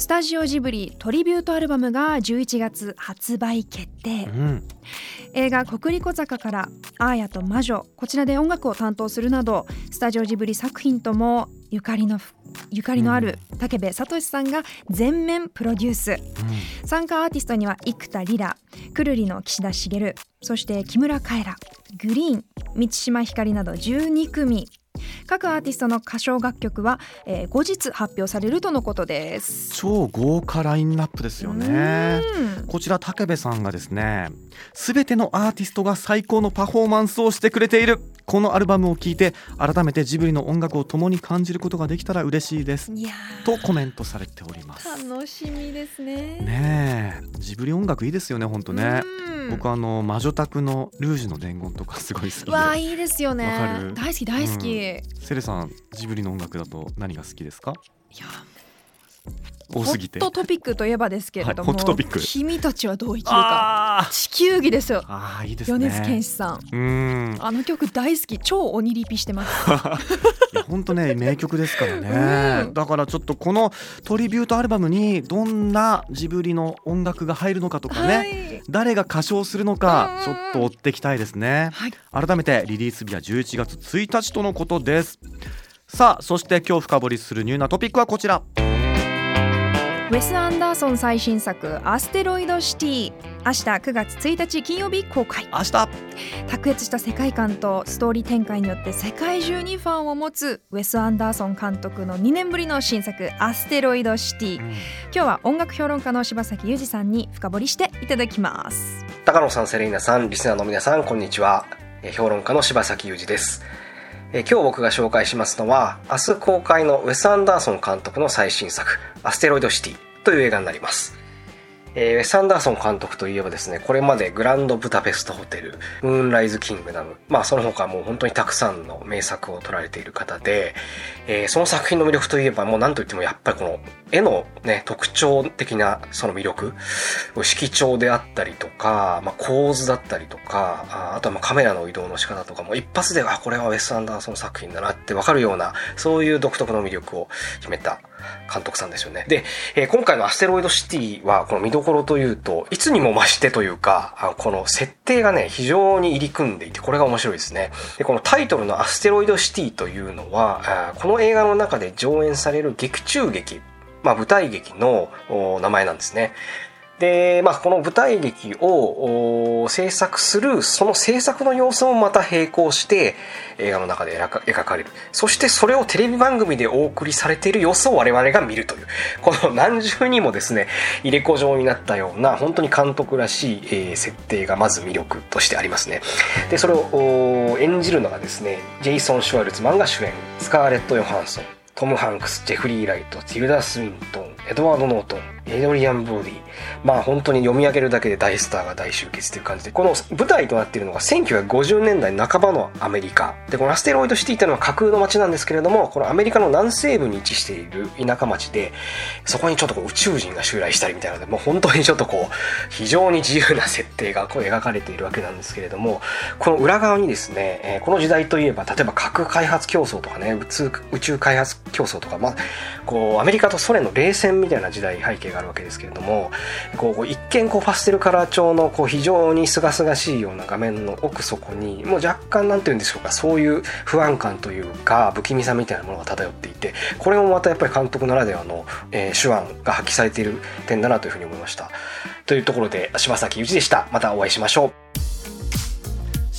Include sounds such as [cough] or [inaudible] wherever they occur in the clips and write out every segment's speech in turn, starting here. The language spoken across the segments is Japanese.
スタジオジブリトリビュートアルバムが11月発売決定。うん。映画「コクリコ坂から」「アーヤと魔女」こちらで音楽を担当するなどスタジオジブリ作品ともゆかりのゆかりのある武部聡さんが全面プロデュース。参加アーティストには生田リラくるりの岸田茂そして木村カエラグリーン満島ひかりなど12組各アーティストの歌唱楽曲は、えー後日発表されるとのことです。超豪華ラインナップですよね。うん。こちら武部さんがですね全てのアーティストが最高のパフォーマンスをしてくれているこのアルバムを聴いて改めてジブリの音楽を共に感じることができたら嬉しいです。いやとコメントされております。ー楽しみですね。ねえジブリ音楽いいですよね本当ね。うん。僕あの魔女宅のルージュの伝言とかすごい好きで。わあいいですよね。わかる？大好き大好き、うん。いセレさんジブリの音楽だと何が好きですか？や多すぎてホットトピックといえばですけれども、はいホットトピック。君たちはどう生きるか。地球儀です。よあーいいですね。米津玄師さん。あの曲大好き。超鬼リピしてます。[laughs] 本当ね名曲ですからね、[laughs] うん。だからちょっとこのトリビュートアルバムにどんなジブリの音楽が入るのかとかね、はい。誰が歌唱するのかうん。ちょっと追っていきたいですね。はい。改めてリリース日は11月1日とのことです。さあそして今日深掘りするニューなトピックはこちらウェス・アンダーソン最新作「アステロイド・シティ」明日9月1日金曜日公開。明日、卓越した世界観とストーリー展開によって世界中にファンを持つウェス・アンダーソン監督の2年ぶりの新作「アステロイド・シティ」今日は音楽評論家の柴崎裕二さんに深掘りしていただきます。高野さん、セレイナさん、リスナーの皆さん、こんにちは。えー評論家の柴崎裕二です。え今日僕が紹介しますのは、明日公開のウェス・アンダーソン監督の最新作、アステロイド・シティという映画になります。えーウェス・アンダーソン監督といえばですね、これまでグランド・ブダペスト・ホテル、ムーンライズ・キングダム、まあその他もう本当にたくさんの名作を撮られている方で、えーその作品の魅力といえばもう何といってもやっぱりこの絵のね、特徴的なその魅力、色調であったりとか、まあ、構図だったりとか、あとはまあカメラの移動の仕方とかも一発で、あ、これはウェス・アンダーソン作品だなってわかるような、そういう独特の魅力を秘めた監督さんですよね。で、えー今回のアステロイドシティはこの見どころというと、いつにも増してというか、あこの設定がね、非常に入り組んでいて、これが面白いですね。で、このタイトルのアステロイドシティというのは、あこの映画の中で上演される劇中劇、まあ舞台劇の名前なんですね。で、まあ、この舞台劇を制作する、その制作の様子もまた並行して映画の中で描かれる。そしてそれをテレビ番組でお送りされている様子を我々が見るという、この何重にもですね、入れ子状になったような、本当に監督らしい、えー設定がまず魅力としてありますね。で、それを演じるのがですね、ジェイソン・シュワルツマンが主演、スカーレット・ヨハンソン、トム・ハンクス、ジェフリー・ライト、ティルダ・スウィントン、エドワード・ノートン、エドリアン・ブロディ。まあ本当に読み上げるだけで大スターが大集結という感じで、この舞台となっているのが1950年代半ばのアメリカ。で、このアステロイドシティというのは架空の街なんですけれども、このアメリカの南西部に位置している田舎町で、そこにちょっとこう宇宙人が襲来したりみたいなので、もう本当にちょっとこう、非常に自由な設定がこう描かれているわけなんですけれども、この裏側にですね、えこの時代といえば、例えば核開発競争とかね、宇宙宇宙開発競争とか、まあ、こう、アメリカとソ連の冷戦みたいな時代背景があるわけですけれども、こう、一見こうパステルカラー調のこう非常に清々しいような画面の奥底に、もう若干なんて言うんでしょうか、そういう不安感というか、不気味さみたいなものが漂っていて、これもまたやっぱり監督ならではの、え手腕が発揮されている点だなというふうに思いました。というところで、柴崎裕二でした。またお会いしましょう。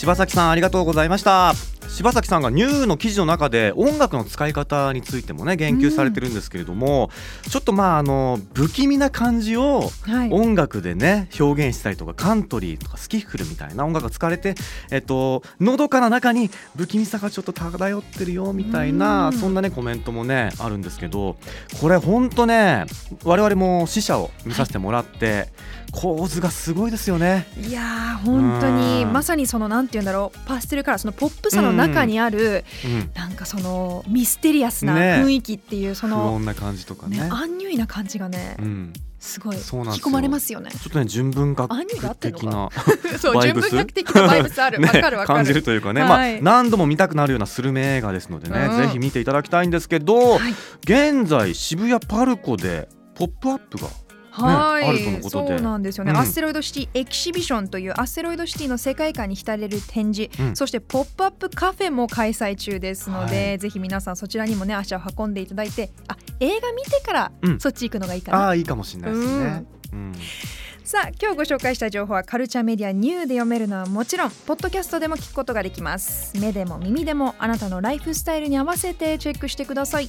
柴崎さんありがとうございました柴崎さんがニューの記事の中で音楽の使い方についてもね言及されてるんですけれども、ちょっとまああの不気味な感じをはい。音楽でね表現したりとかカントリーとかスキッフルみたいな音楽が使われて、えっと、のどかな中に不気味さがちょっと漂ってるよみたいなうん。そんなねコメントもねあるんですけどこれほんとね我々も死者を見させてもらって、構図がすごいですよね。いやー本当にうん。まさにそのなんて言うんだろうパステルカラーそのポップさの中にある、うん。なんかそのミステリアスなね。雰囲気っていうそ不の、穏な感じとかね。ねアンニュイな感じがね、うん、すごいそうなんですよ。引き込まれますよね。ちょっとね純文学的な [laughs] そうバイブス。純文学的なバイブスある。[laughs] わ、ねかるわかる。感じるというかね、はい。まあ何度も見たくなるようなスルメ映画ですのでね、うん。ぜひ見ていただきたいんですけど、はい。現在渋谷パルコでポップアップがはい、あるとのことで。そうなんですよね、うん。アステロイドシティエキシビションというアステロイドシティの世界観に浸れる展示、うん。そしてポップアップカフェも開催中ですので、はい。ぜひ皆さんそちらにもね足を運んでいただいてあ映画見てからうん。そっち行くのがいいかな、ああいいかもしれないですね。うん。さあ今日ご紹介した情報はカルチャーメディアニューで読めるのはもちろんポッドキャストでも聞くことができます。目でも耳でもあなたのライフスタイルに合わせてチェックしてください